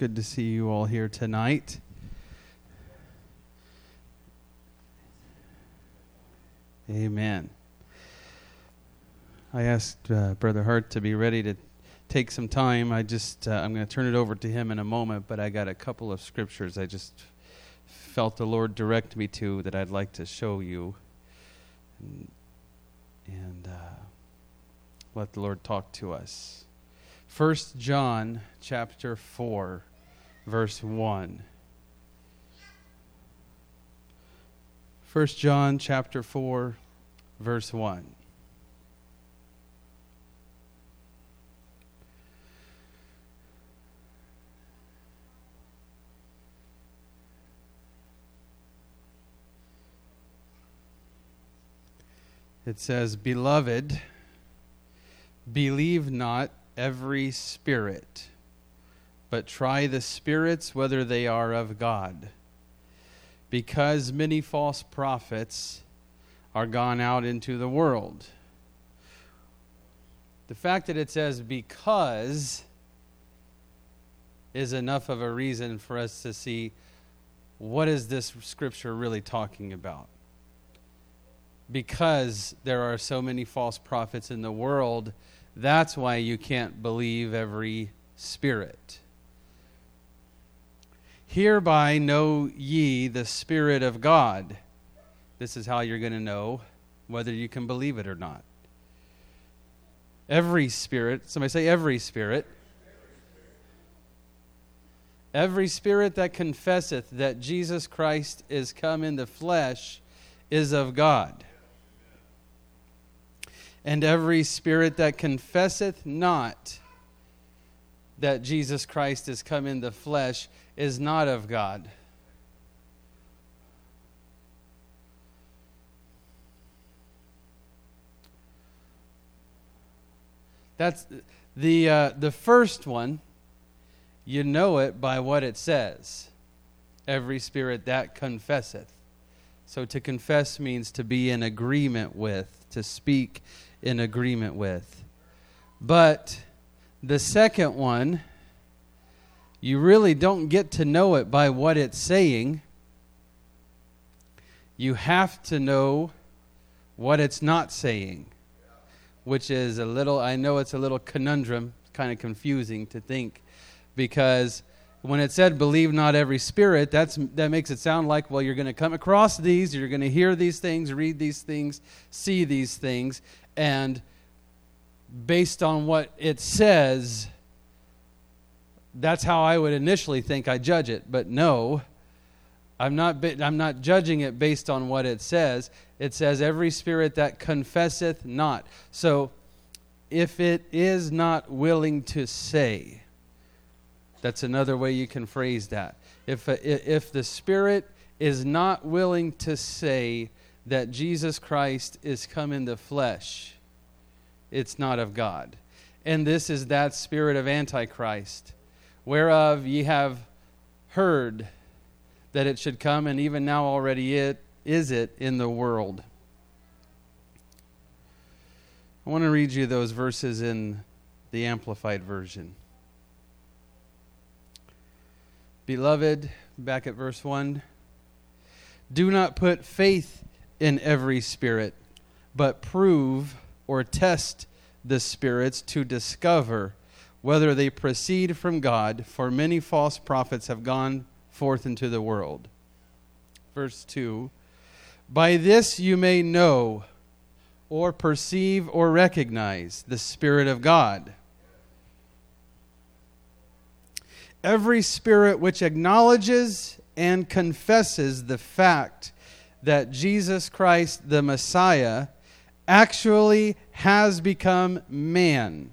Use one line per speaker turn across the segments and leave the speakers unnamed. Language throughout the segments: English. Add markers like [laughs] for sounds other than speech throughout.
good to see you all here tonight. Amen. I asked uh, Brother Hart to be ready to take some time. I just uh, I'm going to turn it over to him in a moment, but I got a couple of scriptures I just felt the Lord direct me to that I'd like to show you, and, and uh, let the Lord talk to us. First John chapter 4 verse 1. 1 John chapter 4 verse 1. It says, Beloved, believe not every spirit, but try the spirits whether they are of God. Because many false prophets are gone out into the world. The fact that it says because is enough of a reason for us to see what is this scripture really talking about because there are so many false prophets in the world, that's why you can't believe every spirit. Hereby know ye the Spirit of God. This is how you're going to know whether you can believe it or not. Every spirit, somebody say every spirit. Every spirit that confesseth that Jesus Christ is come in the flesh is of God and every spirit that confesseth not that Jesus Christ is come in the flesh is not of God. That's the uh, the first one. You know it by what it says. Every spirit that confesseth. So to confess means to be in agreement with, to speak in agreement with. But the second one, you really don't get to know it by what it's saying. You have to know what it's not saying, which is a little, I know it's a little conundrum, kind of confusing to think, because when it said believe not every spirit that's that makes it sound like well you're going to come across these you're going to hear these things read these things see these things and based on what it says, that's how I would initially think I judge it. But no, I'm not, I'm not judging it based on what it says. It says, every spirit that confesseth not. So if it is not willing to say, that's another way you can phrase that. If, if the spirit is not willing to say, that Jesus Christ is come in the flesh, it's not of God. And this is that spirit of Antichrist, whereof ye have heard that it should come, and even now already it is it in the world. I want to read you those verses in the Amplified Version. Beloved, back at verse 1 do not put faith in every spirit, but prove or test the spirits to discover whether they proceed from God, for many false prophets have gone forth into the world. Verse 2 By this you may know or perceive or recognize the Spirit of God. Every spirit which acknowledges and confesses the fact that Jesus Christ, the Messiah, actually has become man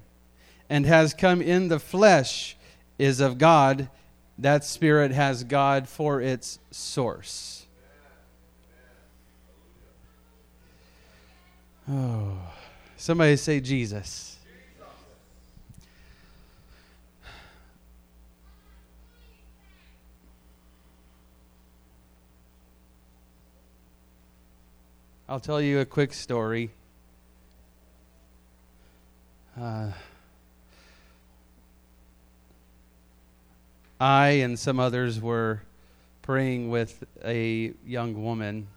and has come in the flesh is of God. That spirit has God for its source. Oh, somebody say Jesus. I'll tell you a quick story. Uh, I and some others were praying with a young woman,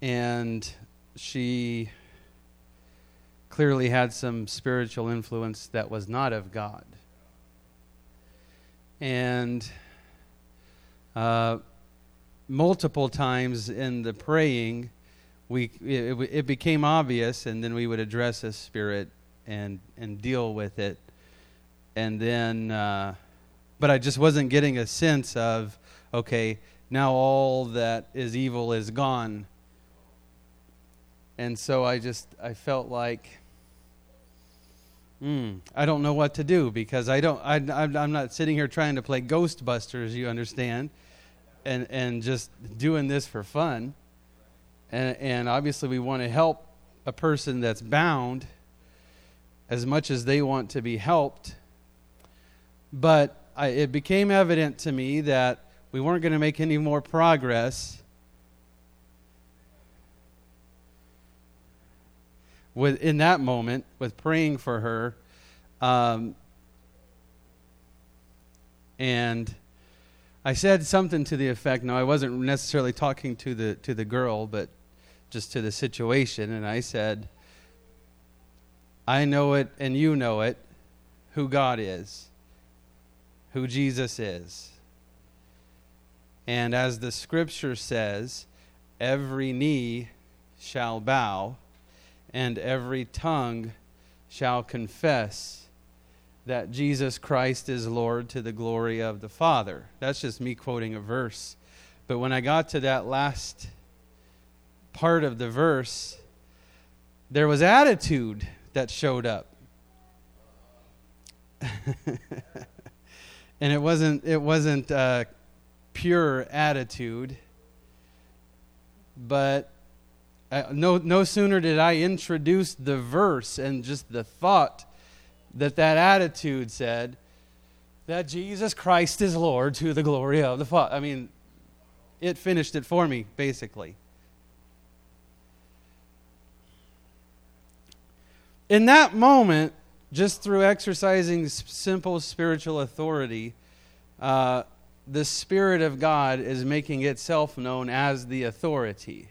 and she clearly had some spiritual influence that was not of God. And uh, multiple times in the praying, we it, it, became obvious, and then we would address a spirit and and deal with it, and then, uh, but I just wasn't getting a sense of okay, now all that is evil is gone, and so I just I felt like Mm, I don't know what to do because I don't. I, I'm not sitting here trying to play Ghostbusters. You understand, and and just doing this for fun. And and obviously we want to help a person that's bound as much as they want to be helped. But I, it became evident to me that we weren't going to make any more progress with in that moment with praying for her um, and I said something to the effect no I wasn't necessarily talking to the to the girl but just to the situation and I said I know it and you know it who God is who Jesus is and as the scripture says every knee shall bow and every tongue shall confess that Jesus Christ is Lord to the glory of the Father. That's just me quoting a verse. But when I got to that last part of the verse, there was attitude that showed up. [laughs] and it wasn't it wasn't uh, pure attitude, but uh, no, no sooner did I introduce the verse and just the thought that that attitude said that Jesus Christ is Lord to the glory of the Father. I mean, it finished it for me, basically. In that moment, just through exercising simple spiritual authority, uh, the Spirit of God is making itself known as the authority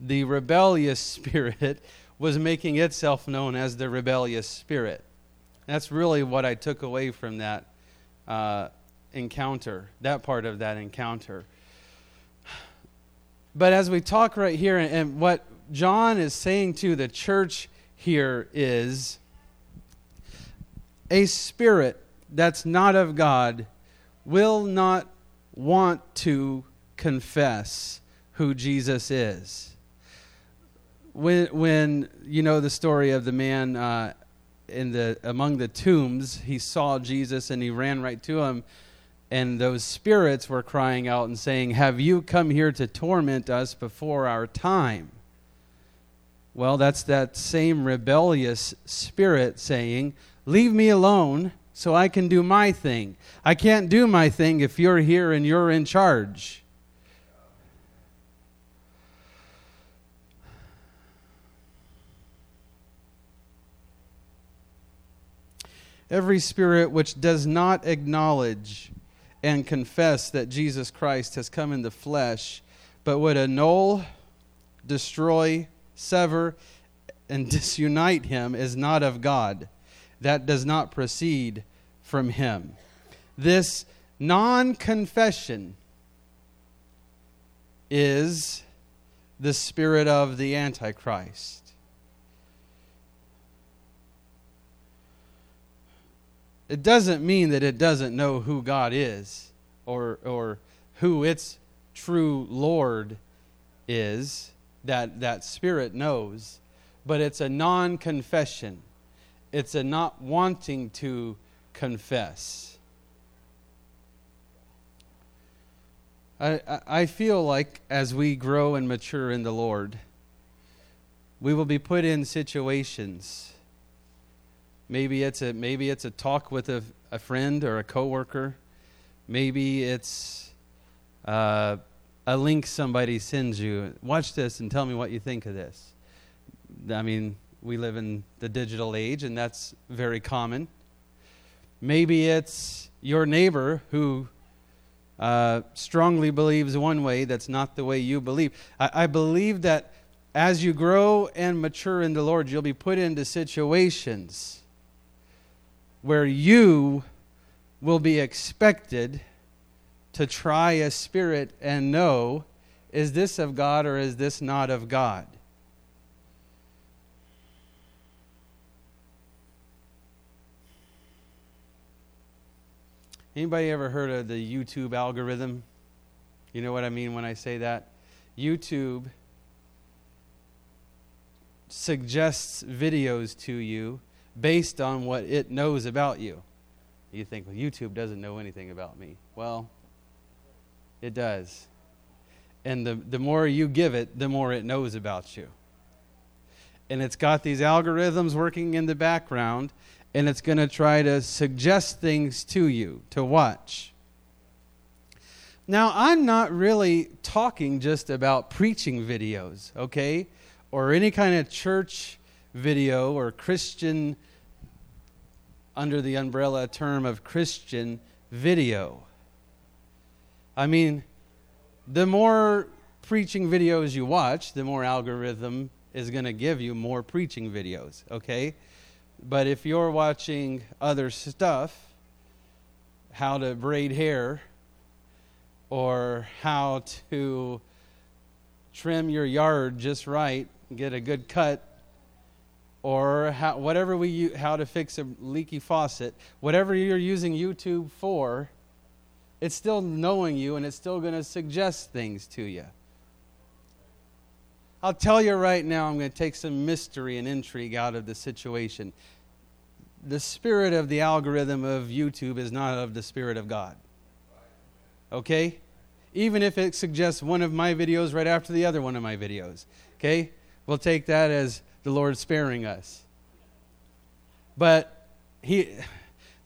the rebellious [laughs] spirit was making itself known as the rebellious spirit. That's really what I took away from that uh, encounter, that part of that encounter. But as we talk right here, and what John is saying to the church here is a spirit that's not of God will not want to confess who Jesus is when when you know the story of the man uh, in the among the tombs, he saw Jesus and he ran right to him, and those spirits were crying out and saying, "Have you come here to torment us before our time?" Well, that's that same rebellious spirit saying, "Leave me alone." So I can do my thing. I can't do my thing if you're here and you're in charge. Every spirit which does not acknowledge and confess that Jesus Christ has come in the flesh, but would annul, destroy, sever, and [laughs] disunite him is not of God. That does not proceed from him. This non confession is the spirit of the Antichrist. it doesn't mean that it doesn't know who God is or, or who its true Lord is, that that spirit knows, but it's a non confession. It's a not wanting to confess. I, I feel like as we grow and mature in the Lord, we will be put in situations Maybe it's a maybe it's a talk with a, a friend or a coworker. Maybe it's uh, a link somebody sends you. Watch this and tell me what you think of this. I mean, we live in the digital age, and that's very common. Maybe it's your neighbor who uh, strongly believes one way that's not the way you believe. I, I believe that as you grow and mature in the Lord, you'll be put into situations where you will be expected to try a spirit and know is this of God or is this not of God? Anybody ever heard of the YouTube algorithm? You know what I mean when I say that? YouTube suggests videos to you based on what it knows about you. You think, well, YouTube doesn't know anything about me. Well, it does. And the, the more you give it, the more it knows about you. And it's got these algorithms working in the background and it's going to try to suggest things to you to watch. Now, I'm not really talking just about preaching videos, okay? Or any kind of church video or Christian, under the umbrella term of Christian video. I mean, the more preaching videos you watch, the more algorithm is going to give you more preaching videos, okay? But if you're watching other stuff, how to braid hair or how to trim your yard just right, get a good cut, or how, whatever we how to fix a leaky faucet, whatever you're using YouTube for, it's still knowing you and it's still going to suggest things to you. I'll tell you right now, I'm going to take some mystery and intrigue out of the situation. The spirit of the algorithm of YouTube is not of the Spirit of God. Okay? Even if it suggests one of my videos right after the other one of my videos. Okay? We'll take that as the Lord sparing us. But he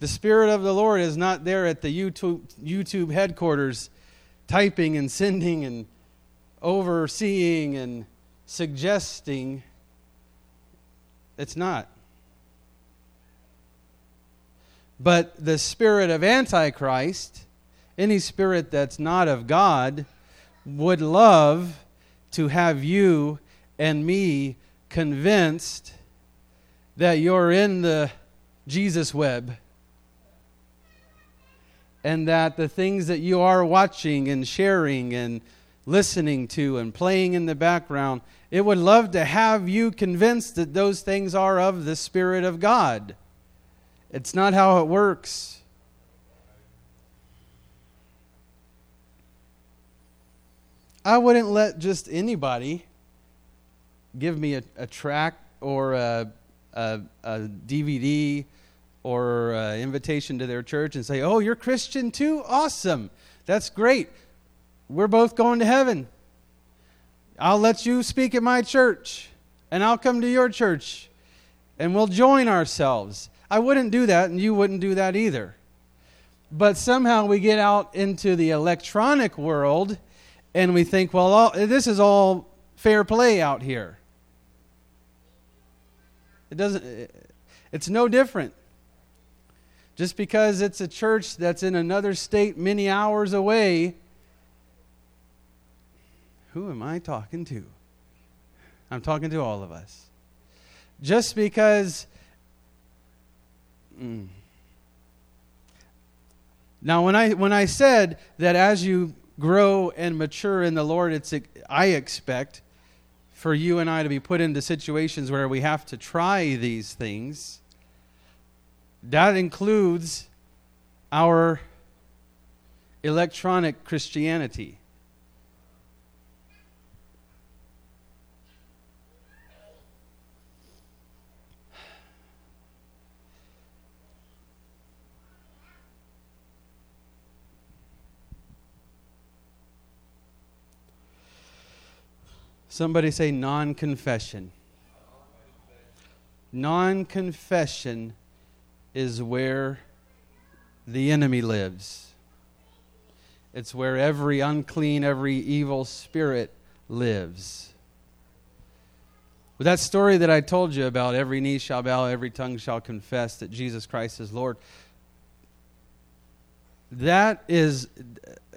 the spirit of the Lord is not there at the YouTube YouTube headquarters typing and sending and overseeing and suggesting it's not. But the spirit of Antichrist, any spirit that's not of God, would love to have you and me convinced that you're in the Jesus web and that the things that you are watching and sharing and listening to and playing in the background it would love to have you convinced that those things are of the Spirit of God. It's not how it works. I wouldn't let just anybody give me a, a track or a, a, a DVD or an invitation to their church and say, Oh, you're Christian too? Awesome. That's great. We're both going to heaven. I'll let you speak at my church, and I'll come to your church, and we'll join ourselves. I wouldn't do that, and you wouldn't do that either. But somehow we get out into the electronic world, and we think, well, all, this is all fair play out here. It doesn't. It's no different. Just because it's a church that's in another state many hours away who am I talking to? I'm talking to all of us. Just because. Mm. Now, when I, when I said that as you grow and mature in the Lord, it's, I expect for you and I to be put into situations where we have to try these things. That includes our electronic Christianity. Somebody say non confession. Non confession is where the enemy lives. It's where every unclean, every evil spirit lives. With that story that I told you about, every knee shall bow, every tongue shall confess that Jesus Christ is Lord. that is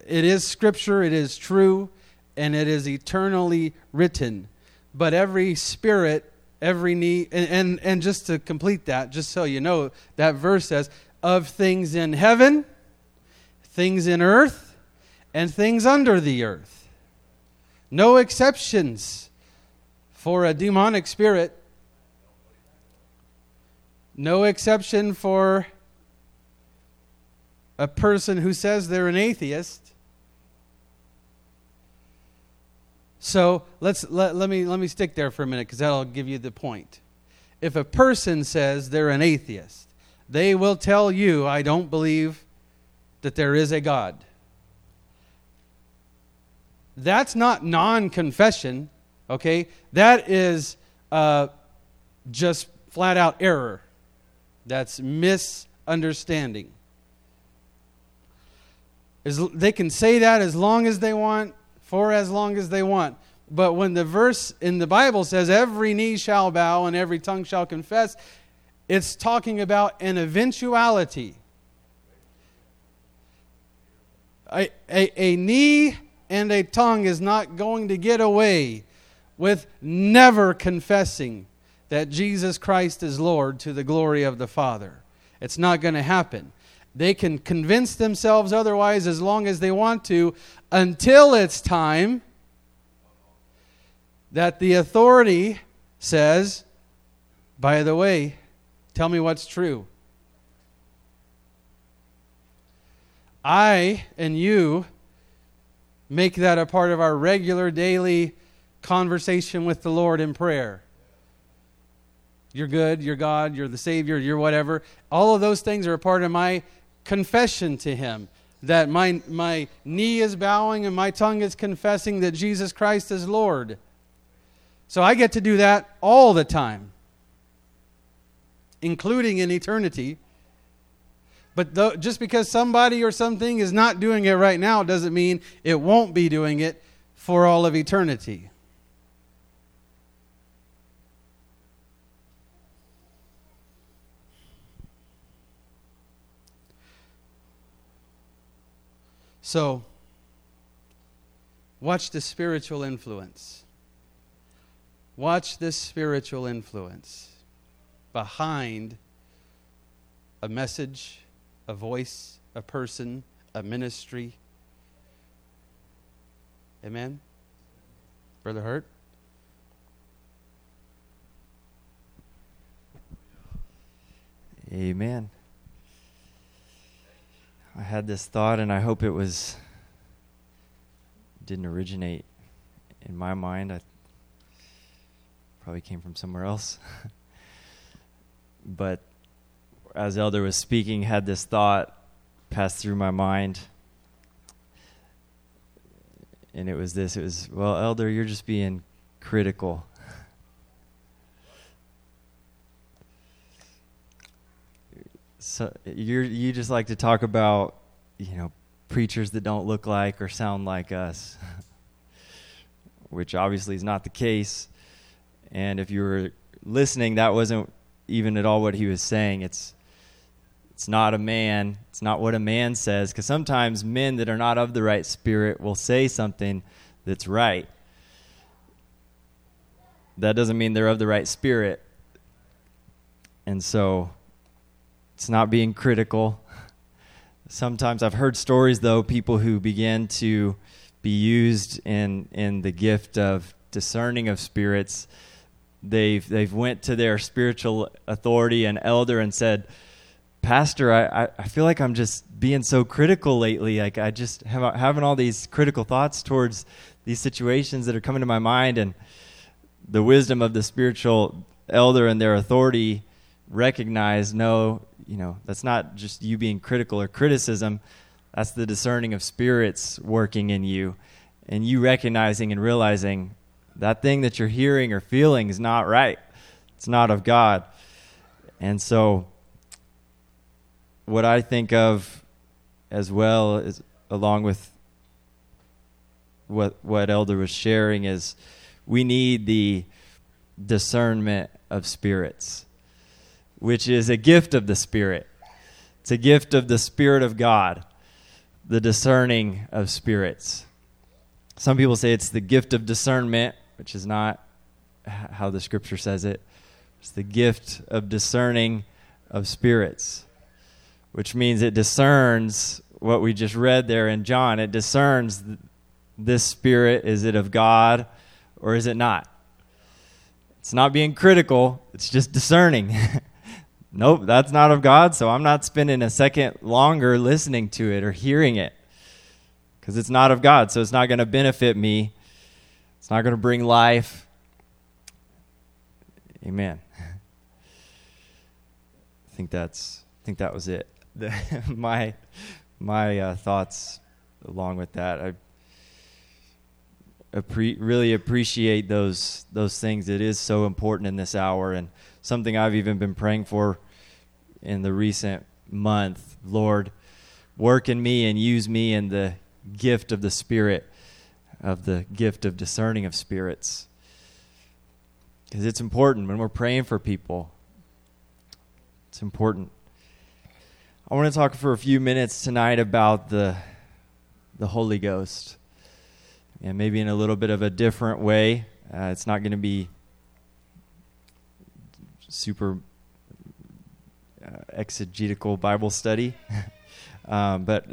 it is scripture, it is true, and it is eternally written. But every spirit, every knee, and, and, and just to complete that, just so you know, that verse says, of things in heaven, things in earth, and things under the earth. No exceptions for a demonic spirit. No exception for a person who says they're an atheist. So let's let, let me let me stick there for a minute because that'll give you the point. If a person says they're an atheist, they will tell you, "I don't believe that there is a God." That's not non-confession, okay? That is uh, just flat out error. That's misunderstanding. As, they can say that as long as they want for as long as they want. But when the verse in the Bible says, every knee shall bow and every tongue shall confess, it's talking about an eventuality. A, a, a knee and a tongue is not going to get away with never confessing that Jesus Christ is Lord to the glory of the Father. It's not going to happen. They can convince themselves otherwise as long as they want to until it's time that the authority says, by the way, tell me what's true. I and you make that a part of our regular daily conversation with the Lord in prayer. You're good, you're God, you're the Savior, you're whatever. All of those things are a part of my confession to Him. That my, my knee is bowing and my tongue is confessing that Jesus Christ is Lord. So I get to do that all the time, including in eternity. But th- just because somebody or something is not doing it right now doesn't mean it won't be doing it for all of eternity. So, watch the spiritual influence. Watch this spiritual influence behind a message, a voice, a person, a ministry. Amen? Brother Hart?
Amen. I had this thought, and I hope it was didn't originate in my mind. I probably came from somewhere else. [laughs] but as Elder was speaking, had this thought pass through my mind. And it was this it was, well, Elder, you're just being critical. So you you just like to talk about you know preachers that don't look like or sound like us [laughs] which obviously is not the case. And if you were listening that wasn't even at all what he was saying. It's it's not a man. It's not what a man says because sometimes men that are not of the right spirit will say something that's right. That doesn't mean they're of the right spirit. And so it's not being critical. Sometimes I've heard stories though people who began to be used in in the gift of discerning of spirits. They've they've went to their spiritual authority and elder and said, Pastor, I, I feel like I'm just being so critical lately. Like I just have having all these critical thoughts towards these situations that are coming to my mind, and the wisdom of the spiritual elder and their authority recognize no, you know, that's not just you being critical or criticism. That's the discerning of spirits working in you and you recognizing and realizing that thing that you're hearing or feeling is not right. It's not of God. And so, what I think of as well is along with what what elder was sharing is we need the discernment of spirits which is a gift of the Spirit. It's a gift of the Spirit of God. the discerning of spirits. Some people say it's the gift of discernment, which is not how the scripture says it. It's the gift of discerning of spirits, which means it discerns what we just read there in John. It discerns this spirit is it of God or is it not? It's not being critical, it's just discerning. [laughs] nope, that's not of God, so I'm not spending a second longer listening to it or hearing it because it's not of God, so it's not going to benefit me. It's not going to bring life. Amen. [laughs] I think that's I think that was it. The, [laughs] my my uh, thoughts along with that. I appre- really appreciate those those things. It is so important in this hour, and something I've even been praying for in the recent month. Lord, work in me and use me in the gift of the Spirit, of the gift of discerning of spirits, because it's important when we're praying for people. It's important. I want to talk for a few minutes tonight about the the Holy Ghost and maybe in a little bit of a different way. Uh, it's not going to be super exegetical Bible study, [laughs] um, but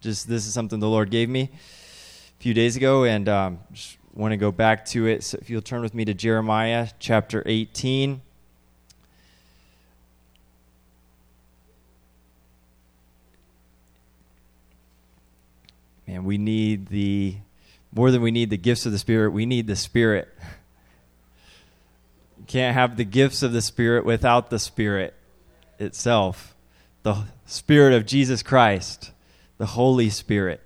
just this is something the Lord gave me a few days ago, and um, just want to go back to it. So if you'll turn with me to Jeremiah chapter 18. Man, we need the more than we need the gifts of the Spirit, we need the Spirit. You [laughs] can't have the gifts of the Spirit without the Spirit itself. The Spirit of Jesus Christ, the Holy Spirit.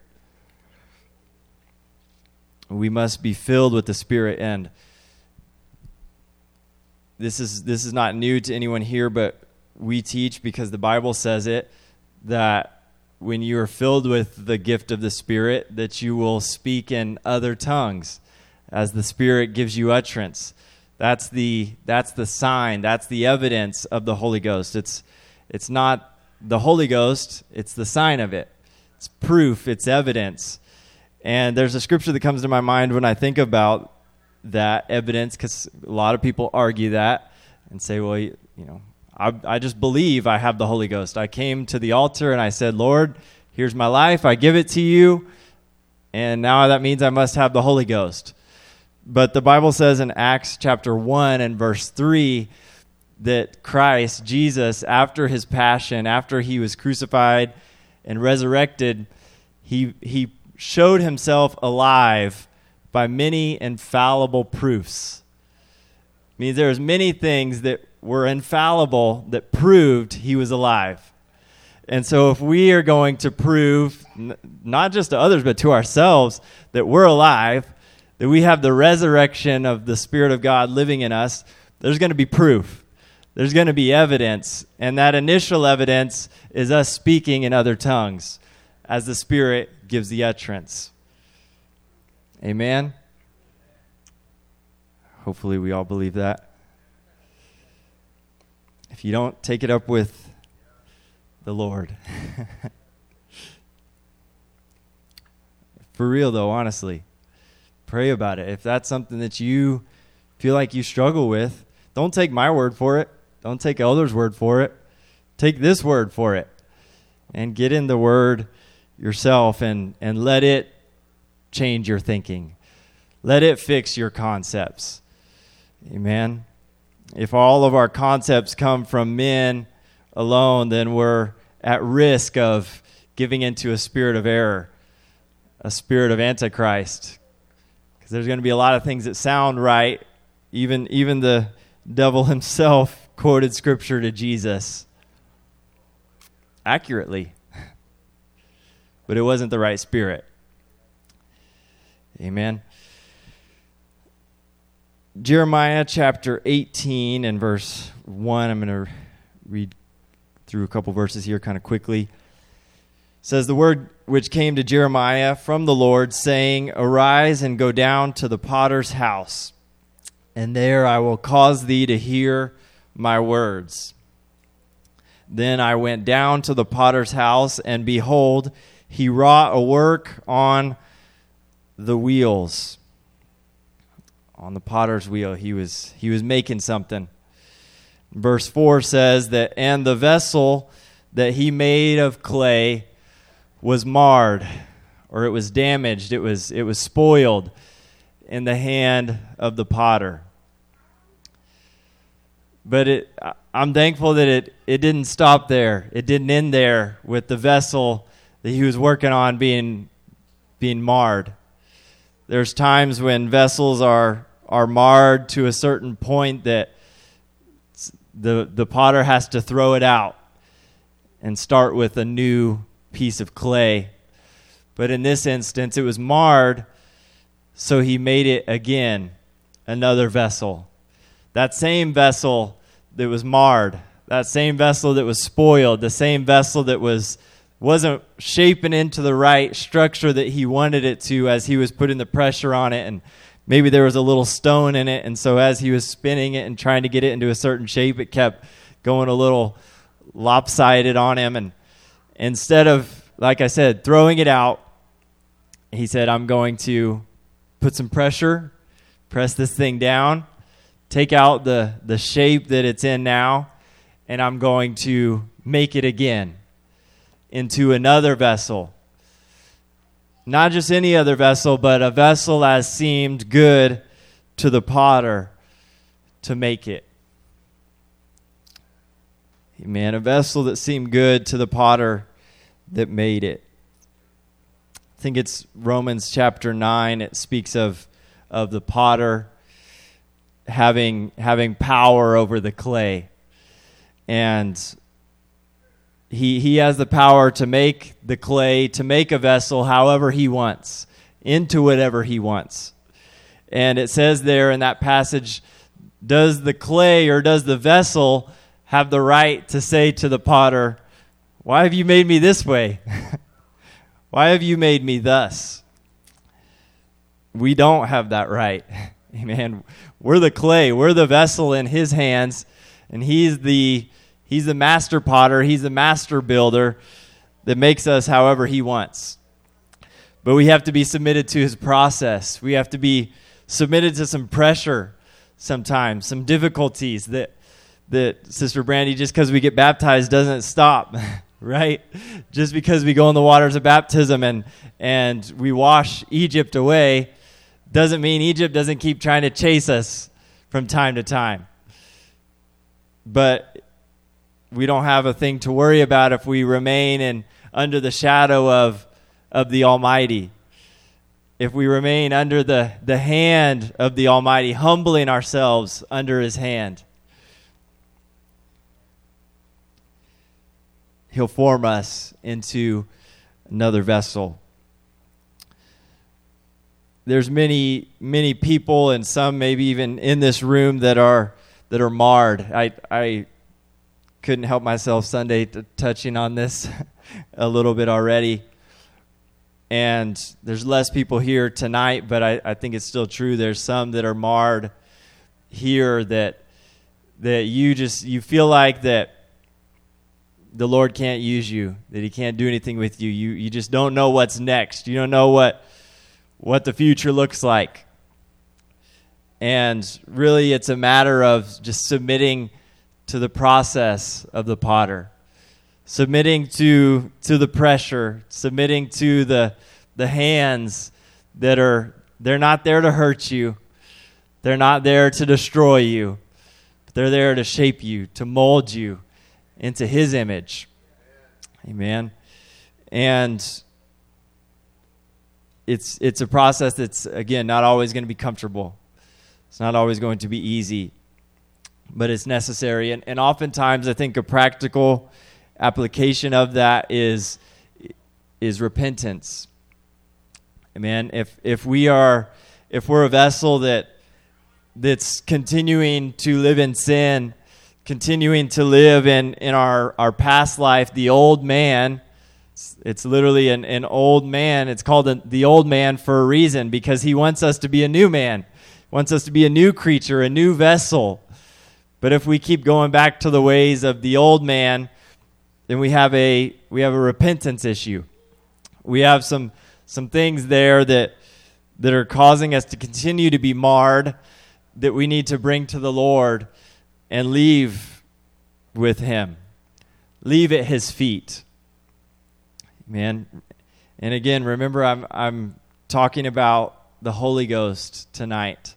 We must be filled with the Spirit and this is this is not new to anyone here, but we teach because the Bible says it that when you are filled with the gift of the Spirit, that you will speak in other tongues as the Spirit gives you utterance. That's the, that's the sign, that's the evidence of the Holy Ghost. It's, it's not the Holy Ghost, it's the sign of it. It's proof, it's evidence. And there's a scripture that comes to my mind when I think about that evidence, because a lot of people argue that and say, well, you, know, I, I just believe I have the Holy Ghost. I came to the altar and I said, Lord, here's my life. I give it to you. And now that means I must have the Holy Ghost. But the Bible says in Acts chapter 1 and verse 3 that Christ, Jesus, after his passion, after he was crucified and resurrected, he, he showed himself alive by many infallible proofs. It means there's many things that were infallible that proved he was alive. And so, if we are going to prove, not just to others, but to ourselves, that we're alive, that we have the resurrection of the Spirit of God living in us, there's going to be proof. There's going to be evidence. And that initial evidence is us speaking in other tongues as the Spirit gives the utterance. Amen? Hopefully, we all believe that if you don't take it up with the Lord. [laughs] For real, though, honestly, pray about it. If that's something that you feel like you struggle with, don't take my word for it. Don't take others' word for it. Take this word for it. And get in the word yourself and, and let it change your thinking. Let it fix your concepts. Amen if all of our concepts come from men alone, then we're at risk of giving into a spirit of error, a spirit of antichrist. There's going to be a lot of things that sound right. Even, even the devil [laughs] himself quoted scripture to Jesus accurately, [laughs] but it wasn't the right spirit. Amen. Jeremiah chapter 18 and verse 1. I'm going to read through a couple verses here kind of quickly. Says the word which came to Jeremiah from the Lord saying, "Arise and go down to the potter's house, and there I will cause thee to hear my words." Then I went down to the potter's house, and behold, he wrought a work on the wheels on the potter's wheel he was he was making something verse 4 says that and the vessel that he made of clay was marred or it was damaged it was it was spoiled in the hand of the potter. But it i'm thankful that it it didn't stop there. It didn't end there with the vessel that he was working on being being marred. There's times when vessels are are marred to a certain point that the the potter has to throw it out and start with a new piece of clay. But in this instance it was marred so he made it again another vessel. That same vessel that was marred, that same vessel that was spoiled, the same vessel that was wasn't shaping into the right structure that he wanted it to as he was putting the pressure on it and maybe there was a little stone in it and so as he was spinning it and trying to get it into a certain shape it kept going a little lopsided on him and instead of like I said throwing it out he said I'm going to put some pressure press this thing down take out the the shape that it's in now and I'm going to make it again into another vessel. Not just any other vessel, but a vessel as seemed good to the potter to make it. Amen. A vessel that seemed good to the potter that made it. I think it's Romans chapter 9. It speaks of, of the potter having, having power over the clay. And he, he has the power to make the clay, to make a vessel however he wants, into whatever he wants. And it says there in that passage, does the clay or does the vessel have the right to say to the potter, Why have you made me this way? [laughs] Why have you made me thus? We don't have that right. [laughs] Amen. We're the clay, we're the vessel in his hands, and he's the He's the master potter, he's the master builder that makes us however he wants. But we have to be submitted to his process. We have to be submitted to some pressure sometimes, some difficulties that that Sister Brandy just because we get baptized doesn't stop, [laughs] right? Just because we go in the waters of baptism and and we wash Egypt away doesn't mean Egypt doesn't keep trying to chase us from time to time. But we don't have a thing to worry about if we remain in under the shadow of of the Almighty. If we remain under the, the hand of the Almighty, humbling ourselves under his hand, he'll form us into another vessel. There's many, many people, and some maybe even in this room that are that are marred. I, I couldn't help myself Sunday t- touching on this [laughs] a little bit already. And there's less people here tonight, but I, I think it's still true. There's some that are marred here that that you just you feel like that the Lord can't use you, that He can't do anything with you. You you just don't know what's next. You don't know what what the future looks like. And really, it's a matter of just submitting to the process of the potter, submitting to, to the pressure, submitting to the, the hands that are, they're not there to hurt you, they're not there to destroy you, they're there to shape you, to mold you into His image. Amen. And it's it's a process that's again not always going to be comfortable. It's not always going to be easy but it's necessary. And, and oftentimes, I think a practical application of that is is repentance. Amen. If if we are if we're a vessel that that's continuing to live in sin, continuing to live in, in our, our past life, the old man, it's, it's literally an, an old man. It's called the old man for a reason because he wants us to be a new man, he wants us to be a new creature, a new vessel. But if we keep going back to the ways of the old man, then we have a we have a repentance issue. We have some some things there that that are causing us to continue to be marred that we need to bring to the Lord and leave with him. Leave at his feet. Man, and again, remember I'm I'm talking about the Holy Ghost tonight.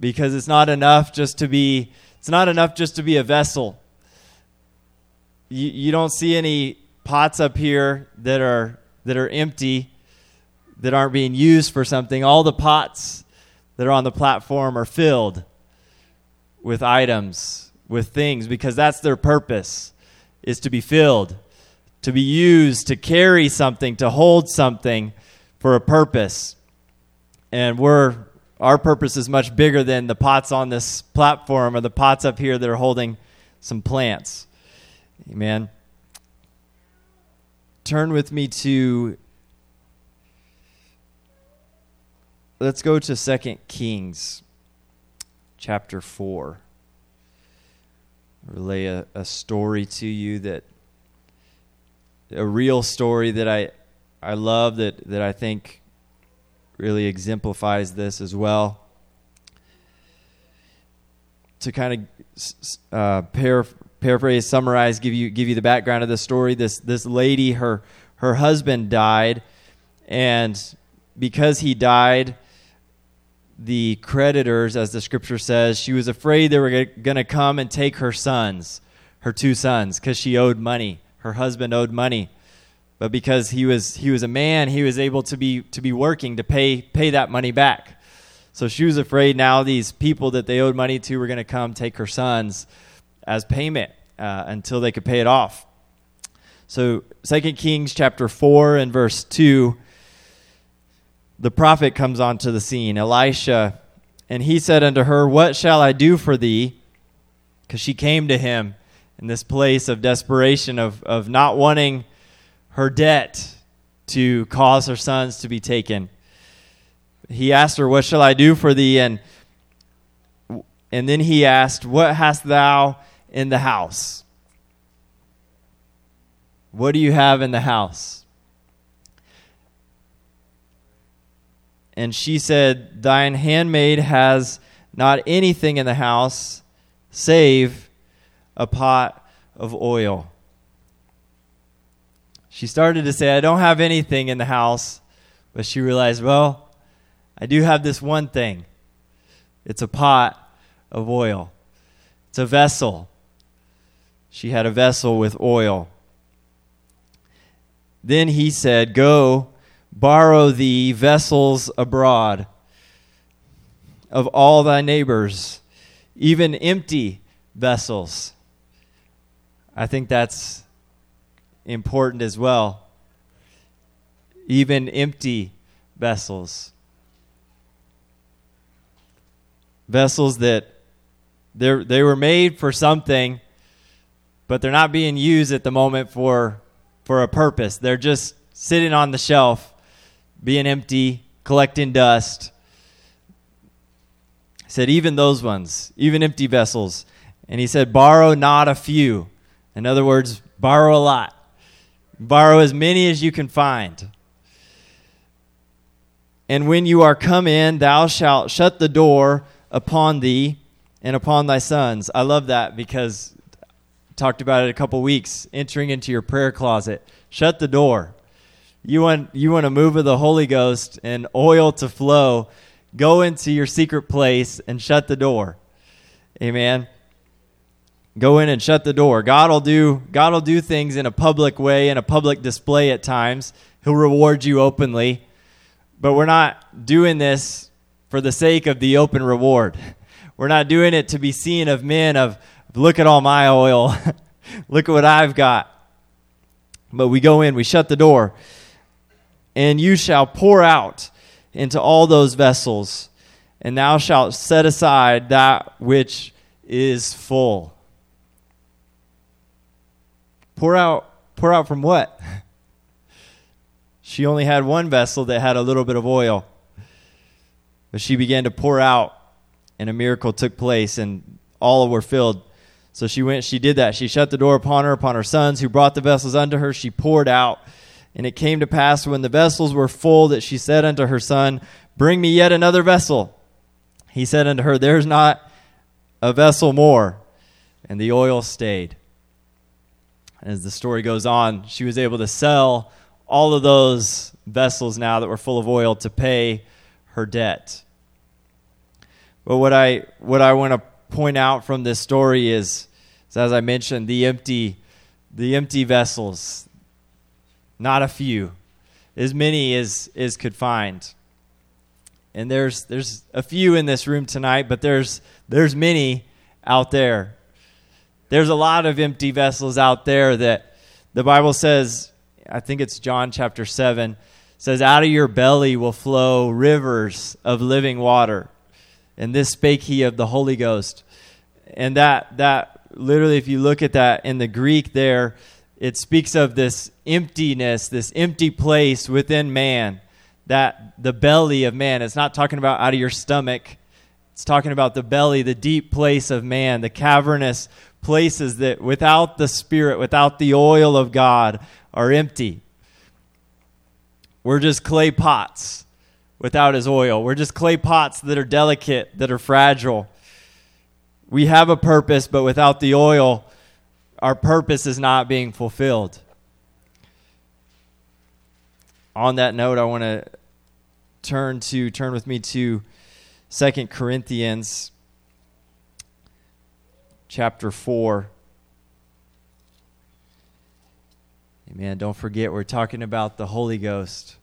Because it's not enough just to be it's not enough just to be a vessel. You, you don't see any pots up here that are that are empty that aren't being used for something. All the pots that are on the platform are filled with items, with things because that's their purpose is to be filled, to be used to carry something, to hold something for a purpose. And we're our purpose is much bigger than the pots on this platform or the pots up here that are holding some plants. Amen. Turn with me to let's go to Second Kings chapter 4. Relay a, a story to you that a real story that I I love that that I think really exemplifies this as well. To kind of uh, par- paraphrase, summarize, give you give you the background of the story. This this lady, her her husband died, and because he died, the creditors, as the scripture says, she was afraid they were going to come and take her sons, her two sons, because she owed money. Her husband owed money but because he was he was a man, he was able to be to be working to pay pay that money back. So she was afraid now these people that they owed money to were going to come take her sons as payment uh, until they could pay it off. So Second Kings chapter four and verse two, the prophet comes onto the scene, Elisha, and he said unto her, "What shall I do for thee?" Because she came to him in this place of desperation of of not wanting her debt to cause her sons to be taken. He asked her, What shall I do for thee? And, and then he asked, What hast thou in the house? What do you have in the house? And she said, Thine handmaid has not anything in the house save a pot of oil she started to say, I don't have anything in the house. But she realized, well, I do have this one thing it's a pot of oil, it's a vessel. She had a vessel with oil. Then he said, Go, borrow thee vessels abroad of all thy neighbors, even empty vessels. I think that's important as well. Even empty vessels. Vessels that they they were made for something, but they're not being used at the moment for for a purpose. They're just sitting on the shelf, being empty, collecting dust. He said, even those ones, even empty vessels. And he said, borrow not a few. In other words, borrow a lot. Borrow as many as you can find. And when you are come in, thou shalt shut the door upon thee and upon thy sons. I love that because talked about it a couple weeks. Entering into your prayer closet, shut the door. You want you want a move of the Holy Ghost and oil to flow. Go into your secret place and shut the door. Amen go in and shut the door. God will do God will do things in a public way, in a public display at times. He'll reward you openly. But we're not doing this for the sake of the open reward. [laughs] We're not doing it to be seen of men of look at all my oil. [laughs] look at what I've got. But we go in, we shut the door. And you shall pour out into all those vessels, and thou shalt set aside that which is full. Pour out, pour out from what? [laughs] she only had one vessel that had a little bit of oil. But she began to pour out, and a miracle took place, and all were filled. So she went, she did that. She shut the door upon her, upon her sons, who brought the vessels unto her. She poured out And it came to pass when the vessels were full that she said unto her son, Bring me yet another vessel. He said unto her, There's not a vessel more. And the oil stayed. And As the story goes on, she was able to sell all of those vessels now that were full of oil to pay her debt. But what I what I want to point out from this story is, is as I mentioned, the empty the empty vessels. Not a few. As many as, as could find. And there's there's a few in this room tonight, but there's there's many out there. There's a lot of empty vessels out there that the Bible says, I think it's John chapter 7, says, Out of your belly will flow rivers of living water. And this spake he of the Holy Ghost. And that, that literally, if you look at that in the Greek there, it speaks of this emptiness, this empty place within man, that the belly of man. It's not talking about out of your stomach. It's talking about the belly, the deep place of man, the cavernous places that without the Spirit, without the oil of God, are empty. We're just clay pots without His oil. We're just clay pots that are delicate, that are fragile. We have a purpose, but without the oil, our purpose is not being fulfilled. On that note, I want to turn to turn with me to Second Corinthians chapter 4. Amen. Don't forget, we're talking about the Holy Ghost.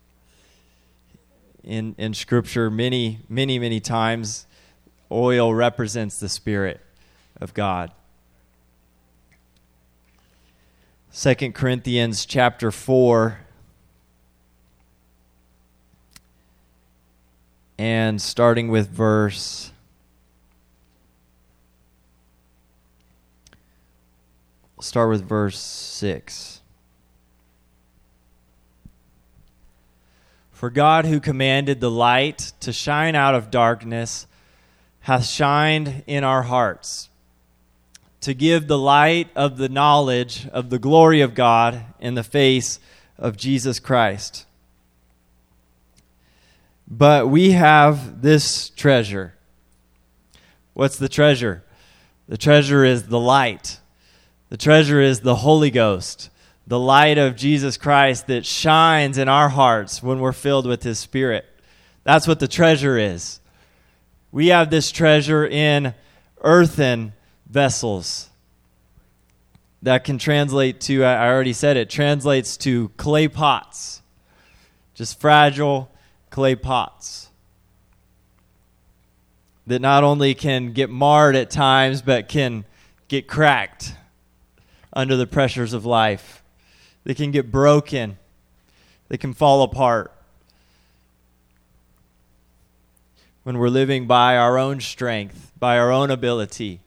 In, in Scripture, many, many, many times, oil represents the Spirit of God. Second Corinthians chapter 4 and starting with verse start with verse 6. For God, who commanded the light to shine out of darkness, hath shined in our hearts to give the light of the knowledge of the glory of God in the face of Jesus Christ. But we have this treasure. What's the treasure? The treasure is the light the treasure is the Holy Ghost, the light of Jesus Christ that shines in our hearts when we're filled with His Spirit. That's what the treasure is. We have this treasure in earthen vessels. That can translate to, I already said it, translates to clay pots. Just fragile clay pots. That not only can get marred at times, but can get cracked under the pressures of life. They can get broken, they can fall apart. When we're living by our own strength, by our own ability.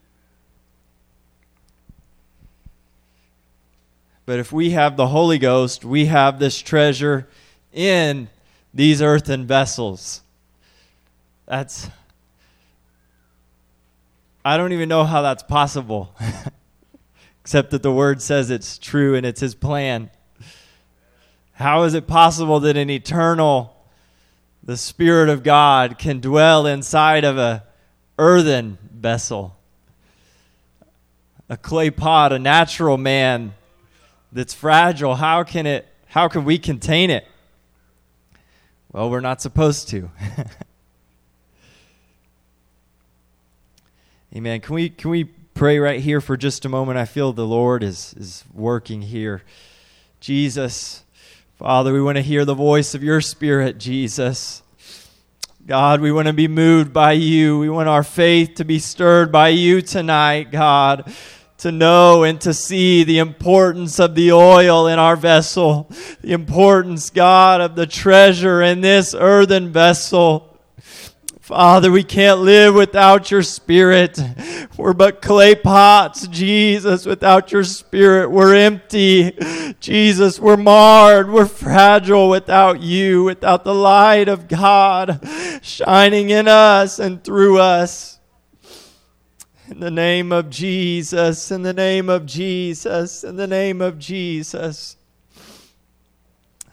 But if we have the Holy Ghost, we have this treasure in these earthen vessels. That's. I don't even know how that's possible. [laughs] except that the word says it's true and it's his plan. How is it possible that an eternal, the Spirit of God, can dwell inside of a earthen vessel? A clay pot, a natural man that's fragile. How can it how can we contain it? Well, we're not supposed to. [laughs] Amen. Can we can we pray right here for just a moment. I feel the Lord is, is working here. Jesus, Father, we want to hear the voice of your Spirit, Jesus. God, we want to be moved by you. We want our faith to be stirred by you tonight, God to know and to see the importance of the oil in our vessel, the importance, God, of the treasure in this earthen vessel. Father, we can't live without your spirit. We're but clay pots, Jesus. Without your spirit, we're empty. Jesus, we're marred. We're fragile without you, without the light of God shining in us and through us. In the name of Jesus, in the name of Jesus, in the name of Jesus.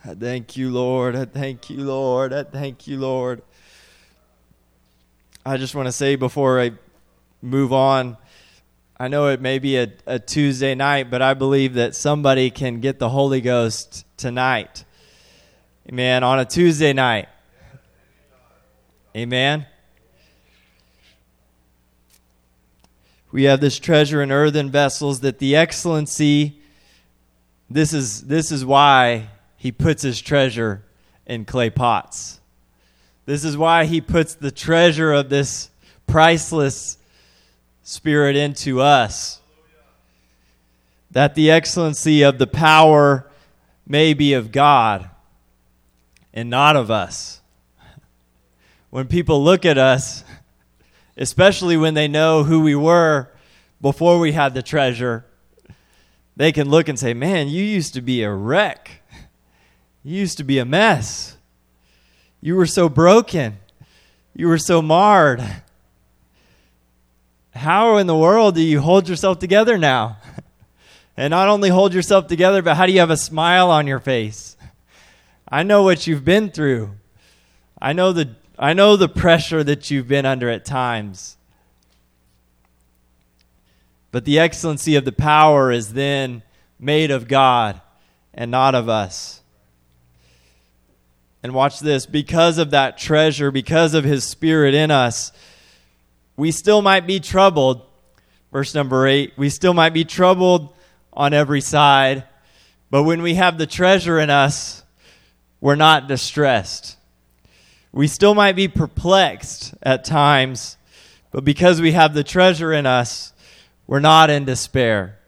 I thank you, Lord. I thank you, Lord. I thank you, Lord. I just want to say before I move on, I know it may be a, a Tuesday night, but I believe that somebody can get the Holy Ghost tonight. Amen. On a Tuesday night. Amen. We have this treasure in earthen vessels that the excellency this is this is why he puts his treasure in clay pots. This is why he puts the treasure of this priceless spirit into us. That the excellency of the power may be of God and not of us. When people look at us, especially when they know who we were before we had the treasure, they can look and say, Man, you used to be a wreck. You used to be a mess. You were so broken. You were so marred. How in the world do you hold yourself together now? [laughs] And not only hold yourself together, but how do you have a smile on your face? I know what you've been through. I know the I know the pressure that you've been under at times. But the excellency of the power is then made of God and not of us. And watch this because of that treasure, because of his spirit in us, we still might be troubled. Verse number eight, we still might be troubled on every side. But when we have the treasure in us, we're not distressed. We still might be perplexed at times, but because we have the treasure in us, we're not in despair.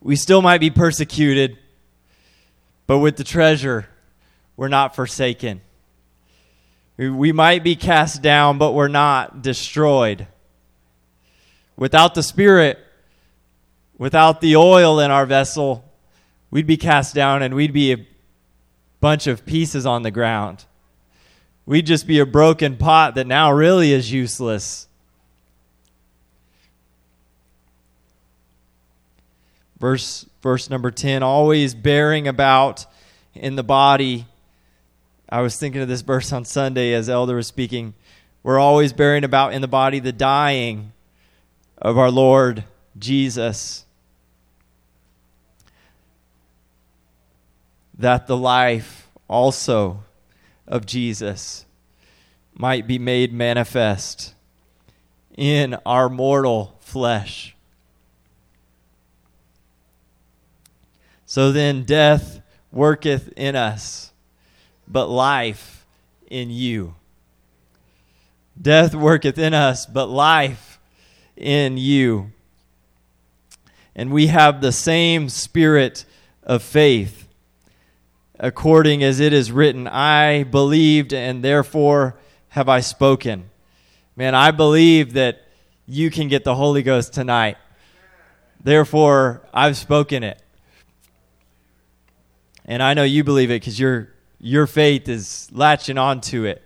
We still might be persecuted, but with the treasure, we're not forsaken. We might be cast down, but we're not destroyed. Without the Spirit, without the oil in our vessel, we'd be cast down and we'd be a bunch of pieces on the ground. We'd just be a broken pot that now really is useless. Verse, verse number 10 always bearing about in the body. I was thinking of this verse on Sunday as Elder was speaking. We're always bearing about in the body the dying of our Lord Jesus, that the life also of Jesus might be made manifest in our mortal flesh. So then death worketh in us, but life in you. Death worketh in us, but life in you. And we have the same spirit of faith, according as it is written, I believed, and therefore have I spoken. Man, I believe that you can get the Holy Ghost tonight. Therefore, I've spoken it. And I know you believe it because your, your faith is latching onto it.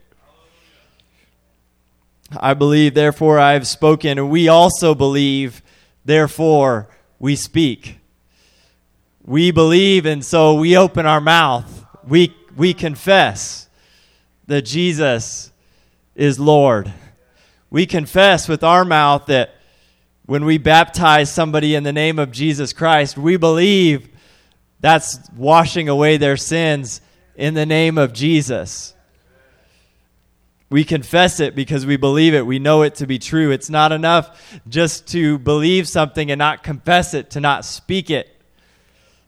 I believe, therefore I have spoken, and we also believe, therefore we speak. We believe, and so we open our mouth. We, we confess that Jesus is Lord. We confess with our mouth that when we baptize somebody in the name of Jesus Christ, we believe that's washing away their sins in the name of Jesus. We confess it because we believe it. We know it to be true. It's not enough just to believe something and not confess it, to not speak it.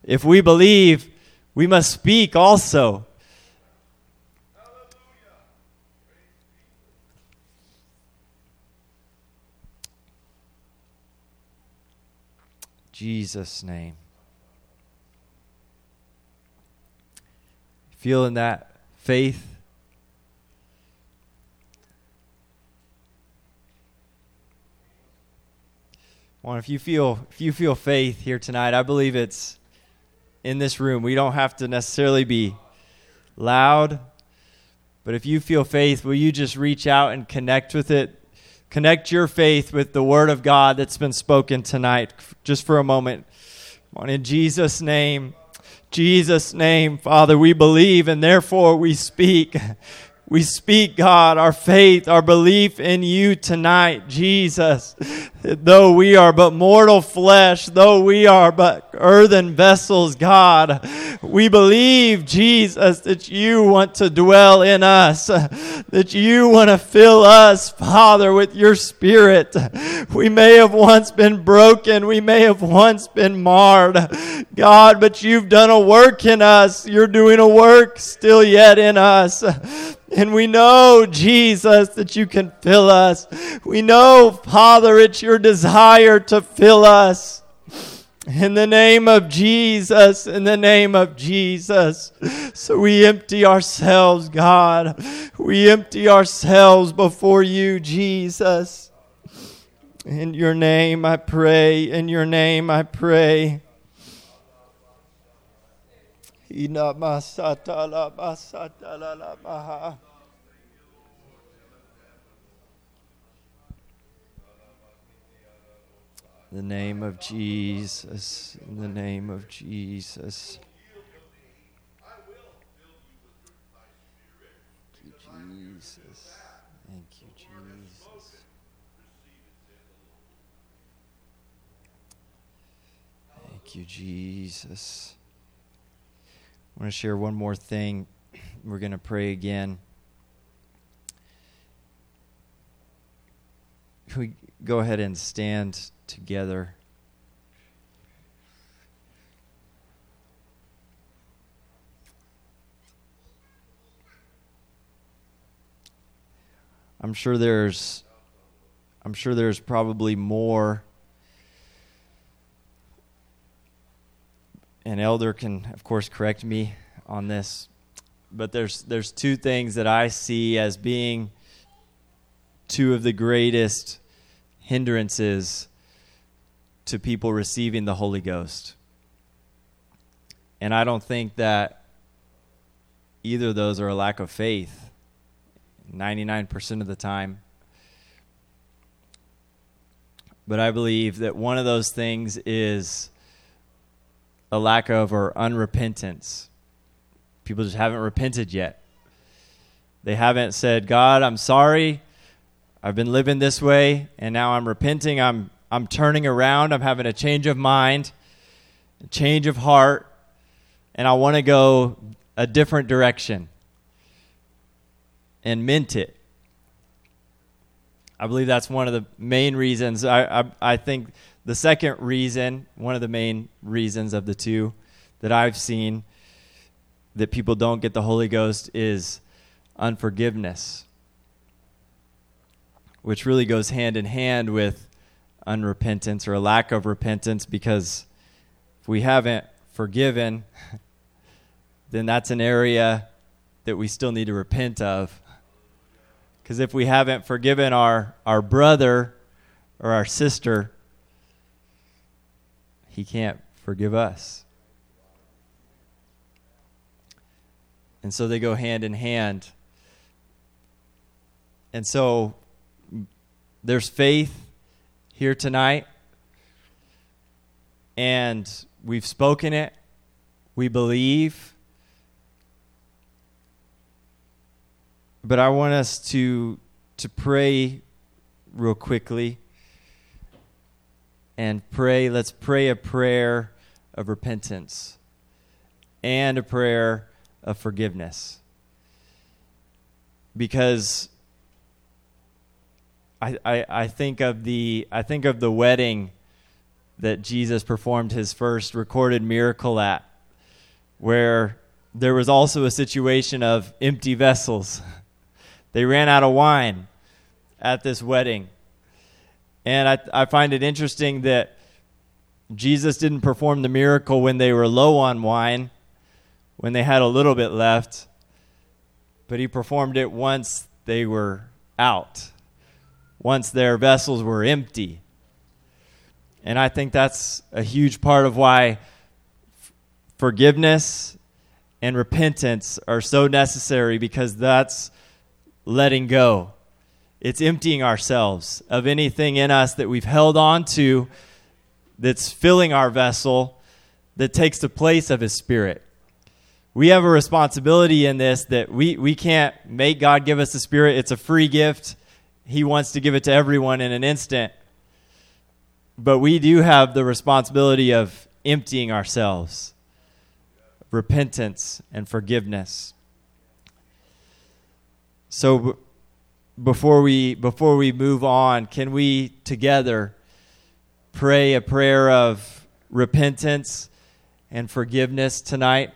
If we believe, we must speak also. Jesus' name. feeling that faith. Well, if you feel if you feel faith here tonight, I believe it's in this room. We don't have to necessarily be loud, but if you feel faith, will you just reach out and connect with it? Connect your faith with the word of God that's been spoken tonight just for a moment. In Jesus' name. Jesus' name, Father, we believe and therefore we speak. [laughs] We speak, God, our faith, our belief in you tonight, Jesus. Though we are but mortal flesh, though we are but earthen vessels, God, we believe, Jesus, that you want to dwell in us, that you want to fill us, Father, with your spirit. We may have once been broken, we may have once been marred, God, but you've done a work in us. You're doing a work still yet in us. And we know, Jesus, that you can fill us. We know, Father, it's your desire to fill us. In the name of Jesus, in the name of Jesus. So we empty ourselves, God. We empty ourselves before you, Jesus. In your name I pray. In your name I pray. The name of Jesus. In the name of Jesus. Thank you, Jesus. Thank you, Jesus. Thank you, Jesus. I want to share one more thing. We're going to pray again. We go ahead and stand together? I'm sure there's I'm sure there's probably more an elder can of course correct me on this but there's there's two things that I see as being two of the greatest hindrances to people receiving the Holy Ghost. And I don't think that either of those are a lack of faith 99% of the time. But I believe that one of those things is a lack of or unrepentance. People just haven't repented yet. They haven't said, God, I'm sorry. I've been living this way, and now I'm repenting. I'm, I'm turning around. I'm having a change of mind, a change of heart, and I want to go a different direction and meant it. I believe that's one of the main reasons. I, I, I think the second reason, one of the main reasons of the two that I've seen that people don't get the Holy Ghost is unforgiveness, which really goes hand in hand with unrepentance or a lack of repentance because if we haven't forgiven, [laughs] then that's an area that we still need to repent of. Because if we haven't forgiven our, our brother or our sister, he can't forgive us. And so they go hand in hand. And so there's faith here tonight. And we've spoken it. We believe. But I want us to to pray real quickly and pray. Let's pray a prayer of repentance and a prayer of forgiveness. Because I, I, I think of the I think of the wedding that Jesus performed his first recorded miracle at, where there was also a situation of empty vessels. [laughs] They ran out of wine at this wedding. And I, I find it interesting that Jesus didn't perform the miracle when they were low on wine, when they had a little bit left, but he performed it once they were out, once their vessels were empty. And I think that's a huge part of why forgiveness and repentance are so necessary because that's letting go it's emptying ourselves of anything in us that we've held on to that's filling our vessel that takes the place of his spirit. We have a responsibility in this that we, we can't make God give us the spirit. It's a free gift. He wants to give it to everyone in an instant. But we do have the responsibility of emptying ourselves, repentance, and forgiveness. So before we before we move on, can we together pray a prayer of repentance and forgiveness tonight?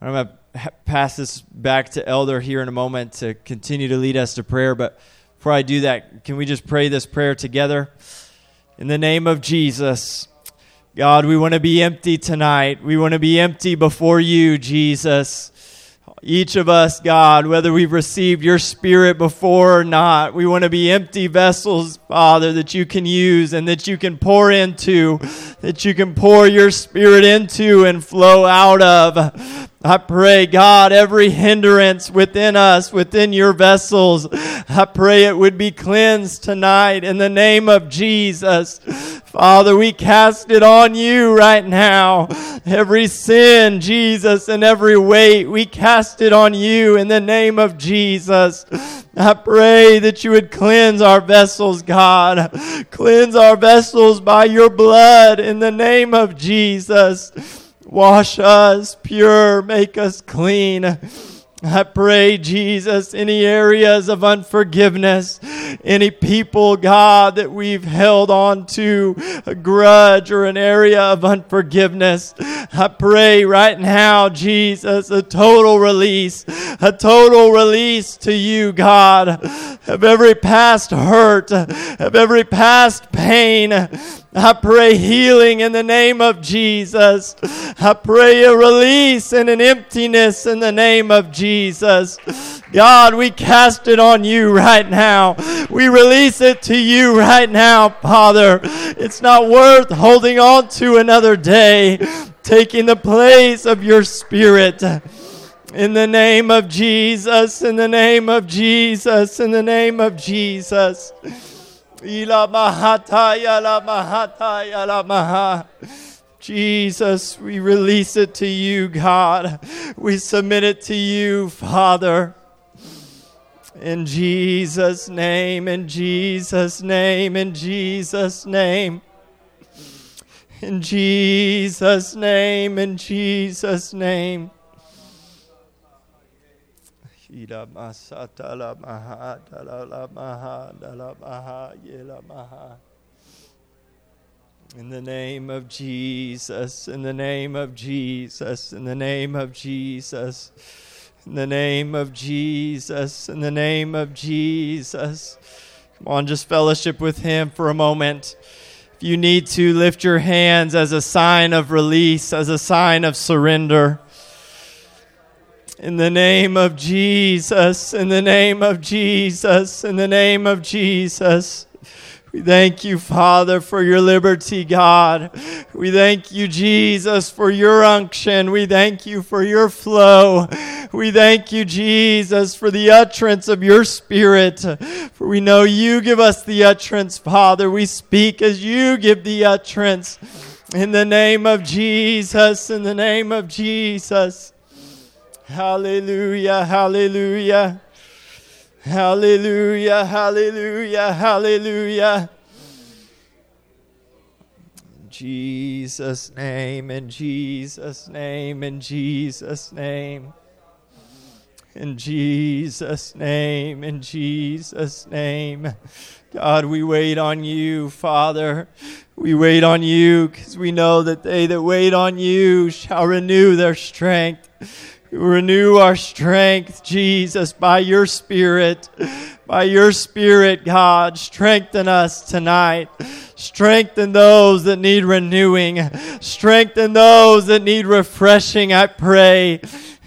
I'm going to pass this back to Elder here in a moment to continue to lead us to prayer. But before I do that, can we just pray this prayer together? In the name of Jesus, God, we want to be empty tonight. We want to be empty before you, Jesus. Each of us, God, whether we've received your spirit before or not, we want to be empty vessels, Father, that you can use and that you can pour into, that you can pour your spirit into and flow out of. I pray, God, every hindrance within us, within your vessels, I pray it would be cleansed tonight in the name of Jesus. Father, we cast it on you right now. Every sin, Jesus, and every weight, we cast it on you in the name of Jesus. I pray that you would cleanse our vessels, God. Cleanse our vessels by your blood in the name of Jesus. Wash us pure, make us clean. I pray, Jesus, any areas of unforgiveness, any people, God, that we've held on to a grudge or an area of unforgiveness. I pray right now, Jesus, a total release, a total release to you, God, of every past hurt, of every past pain. I pray healing in the name of Jesus. I pray a release and an emptiness in the name of Jesus. God, we cast it on you right now. We release it to you right now, Father. It's not worth holding on to another day, taking the place of your Spirit. In the name of Jesus, in the name of Jesus, in the name of Jesus. Jesus, we release it to you, God. We submit it to you, Father. In Jesus' name, in Jesus' name, in Jesus' name. In Jesus' name, in Jesus' name. Masata la maha dala la maha dala maha yela maha. In the name of Jesus, in the name of Jesus, in the name of Jesus, in the name of Jesus, in the name of Jesus. Come on, just fellowship with Him for a moment. If you need to, lift your hands as a sign of release, as a sign of surrender. In the name of Jesus, in the name of Jesus, in the name of Jesus. We thank you, Father, for your liberty, God. We thank you, Jesus, for your unction. We thank you for your flow. We thank you, Jesus, for the utterance of your spirit. For we know you give us the utterance, Father. We speak as you give the utterance. In the name of Jesus, in the name of Jesus. Hallelujah, hallelujah. Hallelujah, hallelujah, hallelujah. In Jesus' name, in Jesus' name, in Jesus' name. In Jesus' name, in Jesus' name. God, we wait on you, Father. We wait on you because we know that they that wait on you shall renew their strength. Renew our strength, Jesus, by your Spirit. By your Spirit, God. Strengthen us tonight. Strengthen those that need renewing. Strengthen those that need refreshing, I pray.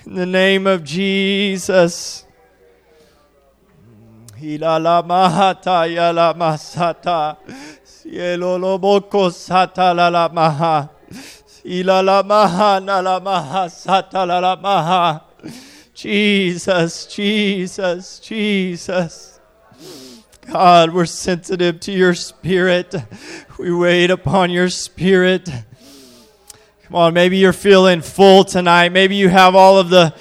In the name of Jesus. Cielo loboko sata la maha. Jesus, Jesus, Jesus. God, we're sensitive to your spirit. We wait upon your spirit. Come on, maybe you're feeling full tonight. Maybe you have all of the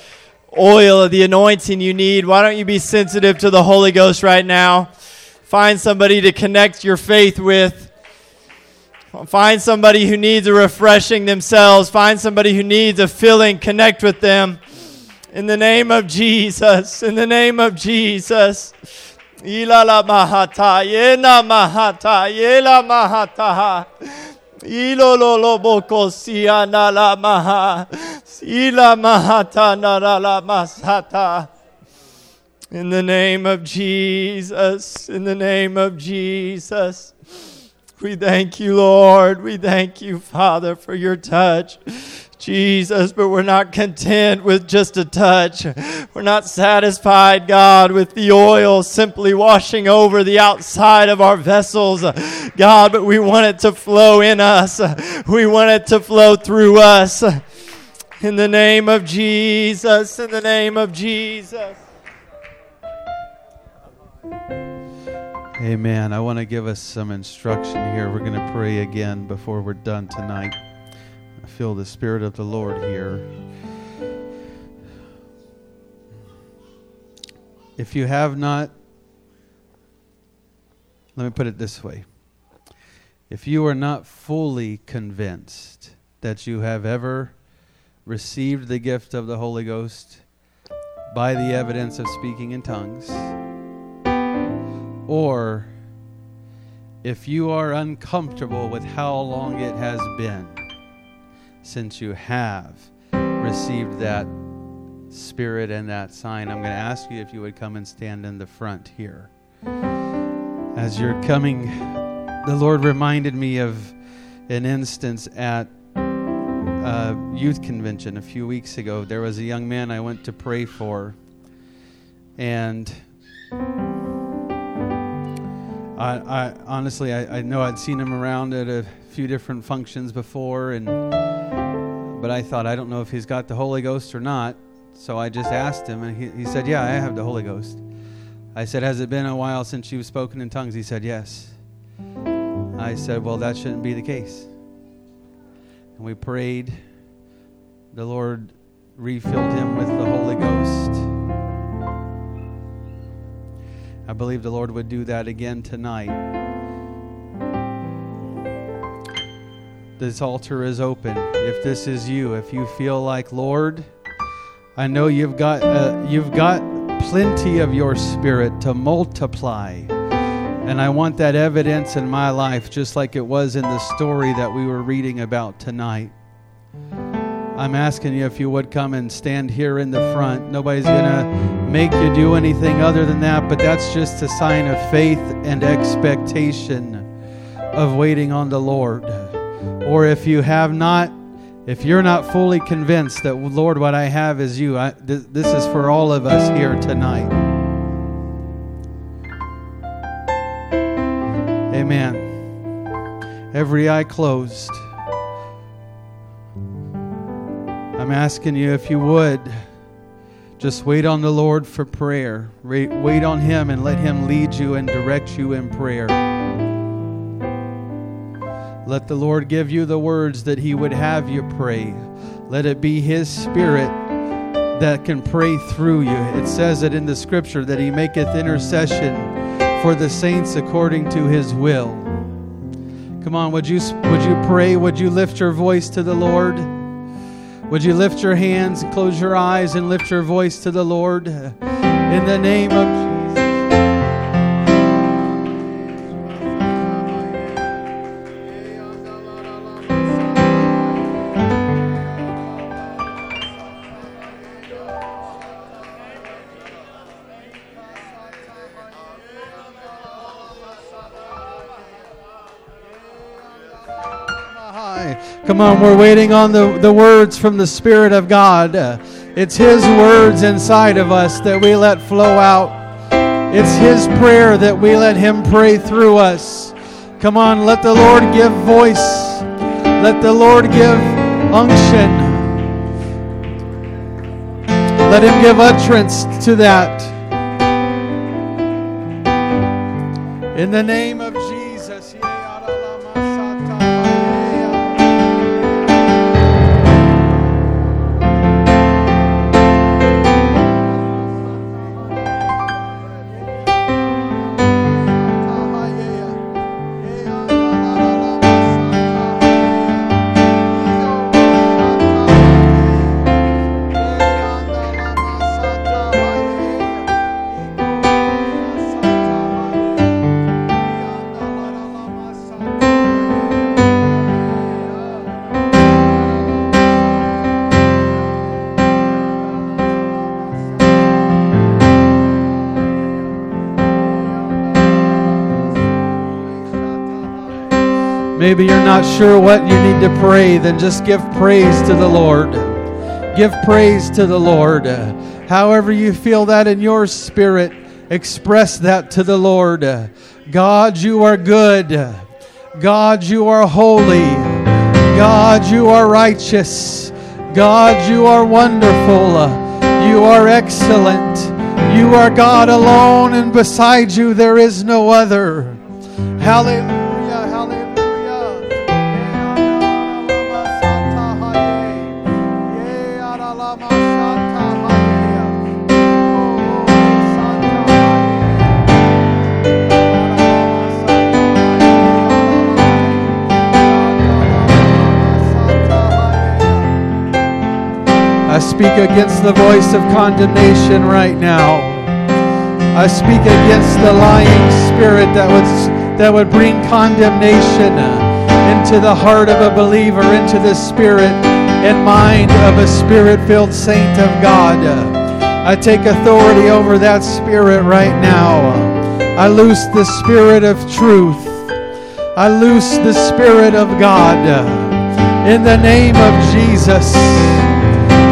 oil, of the anointing you need. Why don't you be sensitive to the Holy Ghost right now? Find somebody to connect your faith with. Find somebody who needs a refreshing themselves. Find somebody who needs a filling. Connect with them. In the name of Jesus. In the name of Jesus. Ila la mahata, yena mahata, yela mahata. Ilo lo lo boko sia na maha. Ila mahata na la la masata. In the name of Jesus, in the name of Jesus. We thank you, Lord. We thank you, Father, for your touch. Jesus, but we're not content with just a touch. We're not satisfied, God, with the oil simply washing over the outside of our vessels, God, but we want it to flow in us. We want it to flow through us. In the name of Jesus, in the name of Jesus.
Amen. I want to give us some instruction here. We're going to pray again before we're done tonight. I feel the Spirit of the Lord here. If you have not, let me put it this way. If you are not fully convinced that you have ever received the gift of the Holy Ghost by the evidence of speaking in tongues, or if you are uncomfortable with how long it has been since you have received that spirit and that sign, I'm going to ask you if you would come and stand in the front here. As you're coming, the Lord reminded me of an instance at a youth convention a few weeks ago. There was a young man I went to pray for, and I, I honestly, I, I, know I'd seen him around at a few different functions before, and but I thought I don't know if he's got the Holy Ghost or not. So I just asked him, and he, he said, "Yeah, I have the Holy Ghost." I said, "Has it been a while since you've spoken in tongues?" He said, "Yes." I said, "Well, that shouldn't be the case." And we prayed. The Lord refilled him with the Holy Ghost. I believe the Lord would do that again tonight. This altar is open. If this is you, if you feel like, Lord, I know you've got uh, you've got plenty of your spirit to multiply. And I want that evidence in my life just like it was in the story that we were reading about tonight. I'm asking you if you would come and stand here in the front. Nobody's going to make you do anything other than that, but that's just a sign of faith and expectation of waiting on the Lord. Or if you have not, if you're not fully convinced that, Lord, what I have is you, I, th- this is for all of us here tonight. Amen. Every eye closed. I'm asking you if you would just wait on the Lord for prayer. Wait on Him and let Him lead you and direct you in prayer. Let the Lord give you the words that He would have you pray. Let it be His Spirit that can pray through you. It says it in the scripture that He maketh intercession for the saints according to His will. Come on, would you, would you pray? Would you lift your voice to the Lord? Would you lift your hands, close your eyes, and lift your voice to the Lord? In the name of Come on, we're waiting on the, the words from the Spirit of God. Uh, it's His words inside of us that we let flow out. It's His prayer that we let Him pray through us. Come on, let the Lord give voice. Let the Lord give unction. Let Him give utterance to that. In the name of not sure what you need to pray, then just give praise to the Lord. Give praise to the Lord. However, you feel that in your spirit, express that to the Lord. God, you are good. God, you are holy. God, you are righteous. God, you are wonderful. You are excellent. You are God alone, and beside you there is no other. Hallelujah. Speak against the voice of condemnation right now. I speak against the lying spirit that would, that would bring condemnation into the heart of a believer, into the spirit and mind of a spirit filled saint of God. I take authority over that spirit right now. I loose the spirit of truth. I loose the spirit of God in the name of Jesus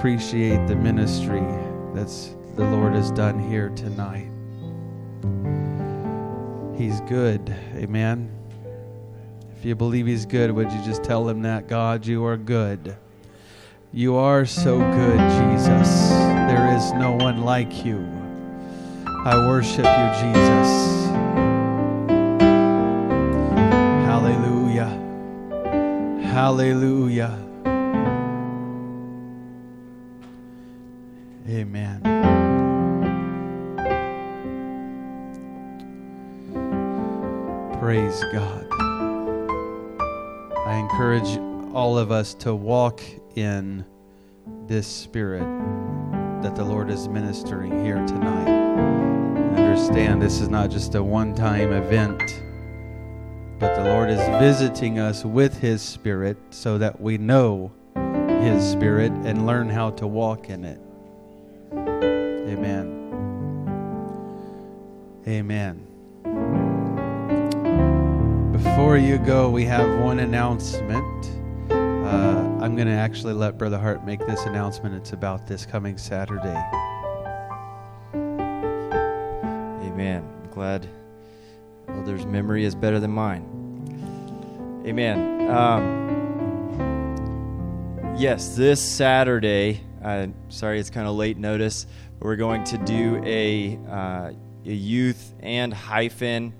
Appreciate the ministry that's the Lord has done here tonight. He's good. Amen. If you believe He's good, would you just tell Him that? God, you are good. You are so good, Jesus. There is no one like you. I worship you, Jesus. Hallelujah. Hallelujah. Amen. Praise God. I encourage all of us to walk in this spirit that the Lord is ministering here tonight. Understand this is not just a one time event, but the Lord is visiting us with His Spirit so that we know His Spirit and learn how to walk in it. Amen. Before you go, we have one announcement. Uh, I'm going to actually let Brother Hart make this announcement. It's about this coming Saturday.
Amen. I'm glad others' memory is better than mine. Amen. Um, yes, this Saturday, uh, sorry it's kind of late notice, but we're going to do a, uh, a youth and hyphen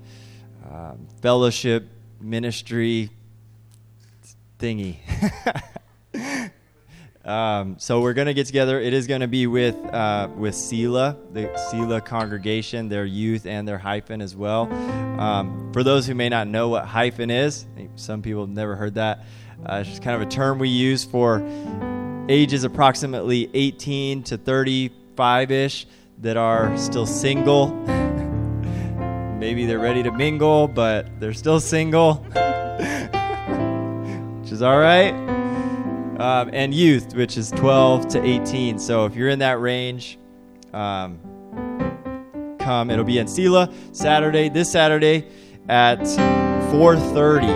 uh, fellowship ministry thingy. [laughs] um, so we're going to get together. It is going to be with uh, with Sela, the Sela congregation, their youth and their hyphen as well. Um, for those who may not know what hyphen is, some people have never heard that. Uh, it's just kind of a term we use for ages approximately 18 to 35 ish that are still single. [laughs] Maybe they're ready to mingle, but they're still single, [laughs] which is all right. Um, and youth, which is 12 to 18. So if you're in that range, um, come. It'll be in Sela Saturday, this Saturday at 4:30.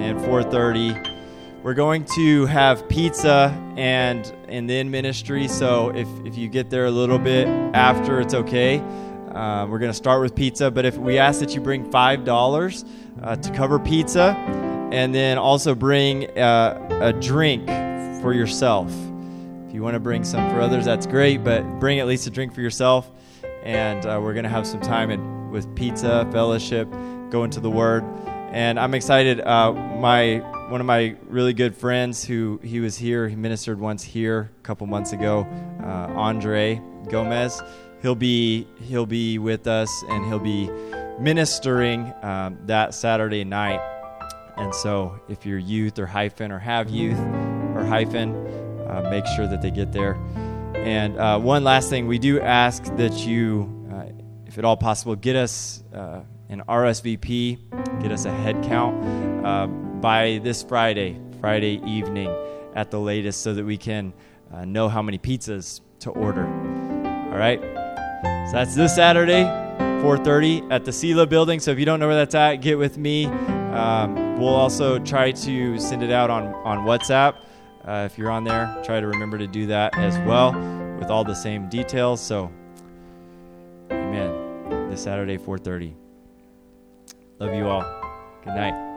And 4:30 we're going to have pizza and and then ministry. So if if you get there a little bit after, it's okay. Uh, we're going to start with pizza, but if we ask that you bring five dollars uh, to cover pizza, and then also bring uh, a drink for yourself. If you want to bring some for others, that's great, but bring at least a drink for yourself. And uh, we're going to have some time with pizza, fellowship, go into the Word, and I'm excited. Uh, my one of my really good friends who he was here, he ministered once here a couple months ago, uh, Andre Gomez. He'll be he'll be with us and he'll be ministering um, that Saturday night. And so, if you're youth or hyphen or have youth or hyphen, uh, make sure that they get there. And uh, one last thing, we do ask that you, uh, if at all possible, get us uh, an RSVP, get us a head count uh, by this Friday, Friday evening at the latest, so that we can uh, know how many pizzas to order. All right. So that's this Saturday, 4:30 at the Sela building. So if you don't know where that's at, get with me. Um, we'll also try to send it out on on WhatsApp. Uh, if you're on there, try to remember to do that as well with all the same details. So, Amen. This Saturday, 4:30. Love you all. Good night.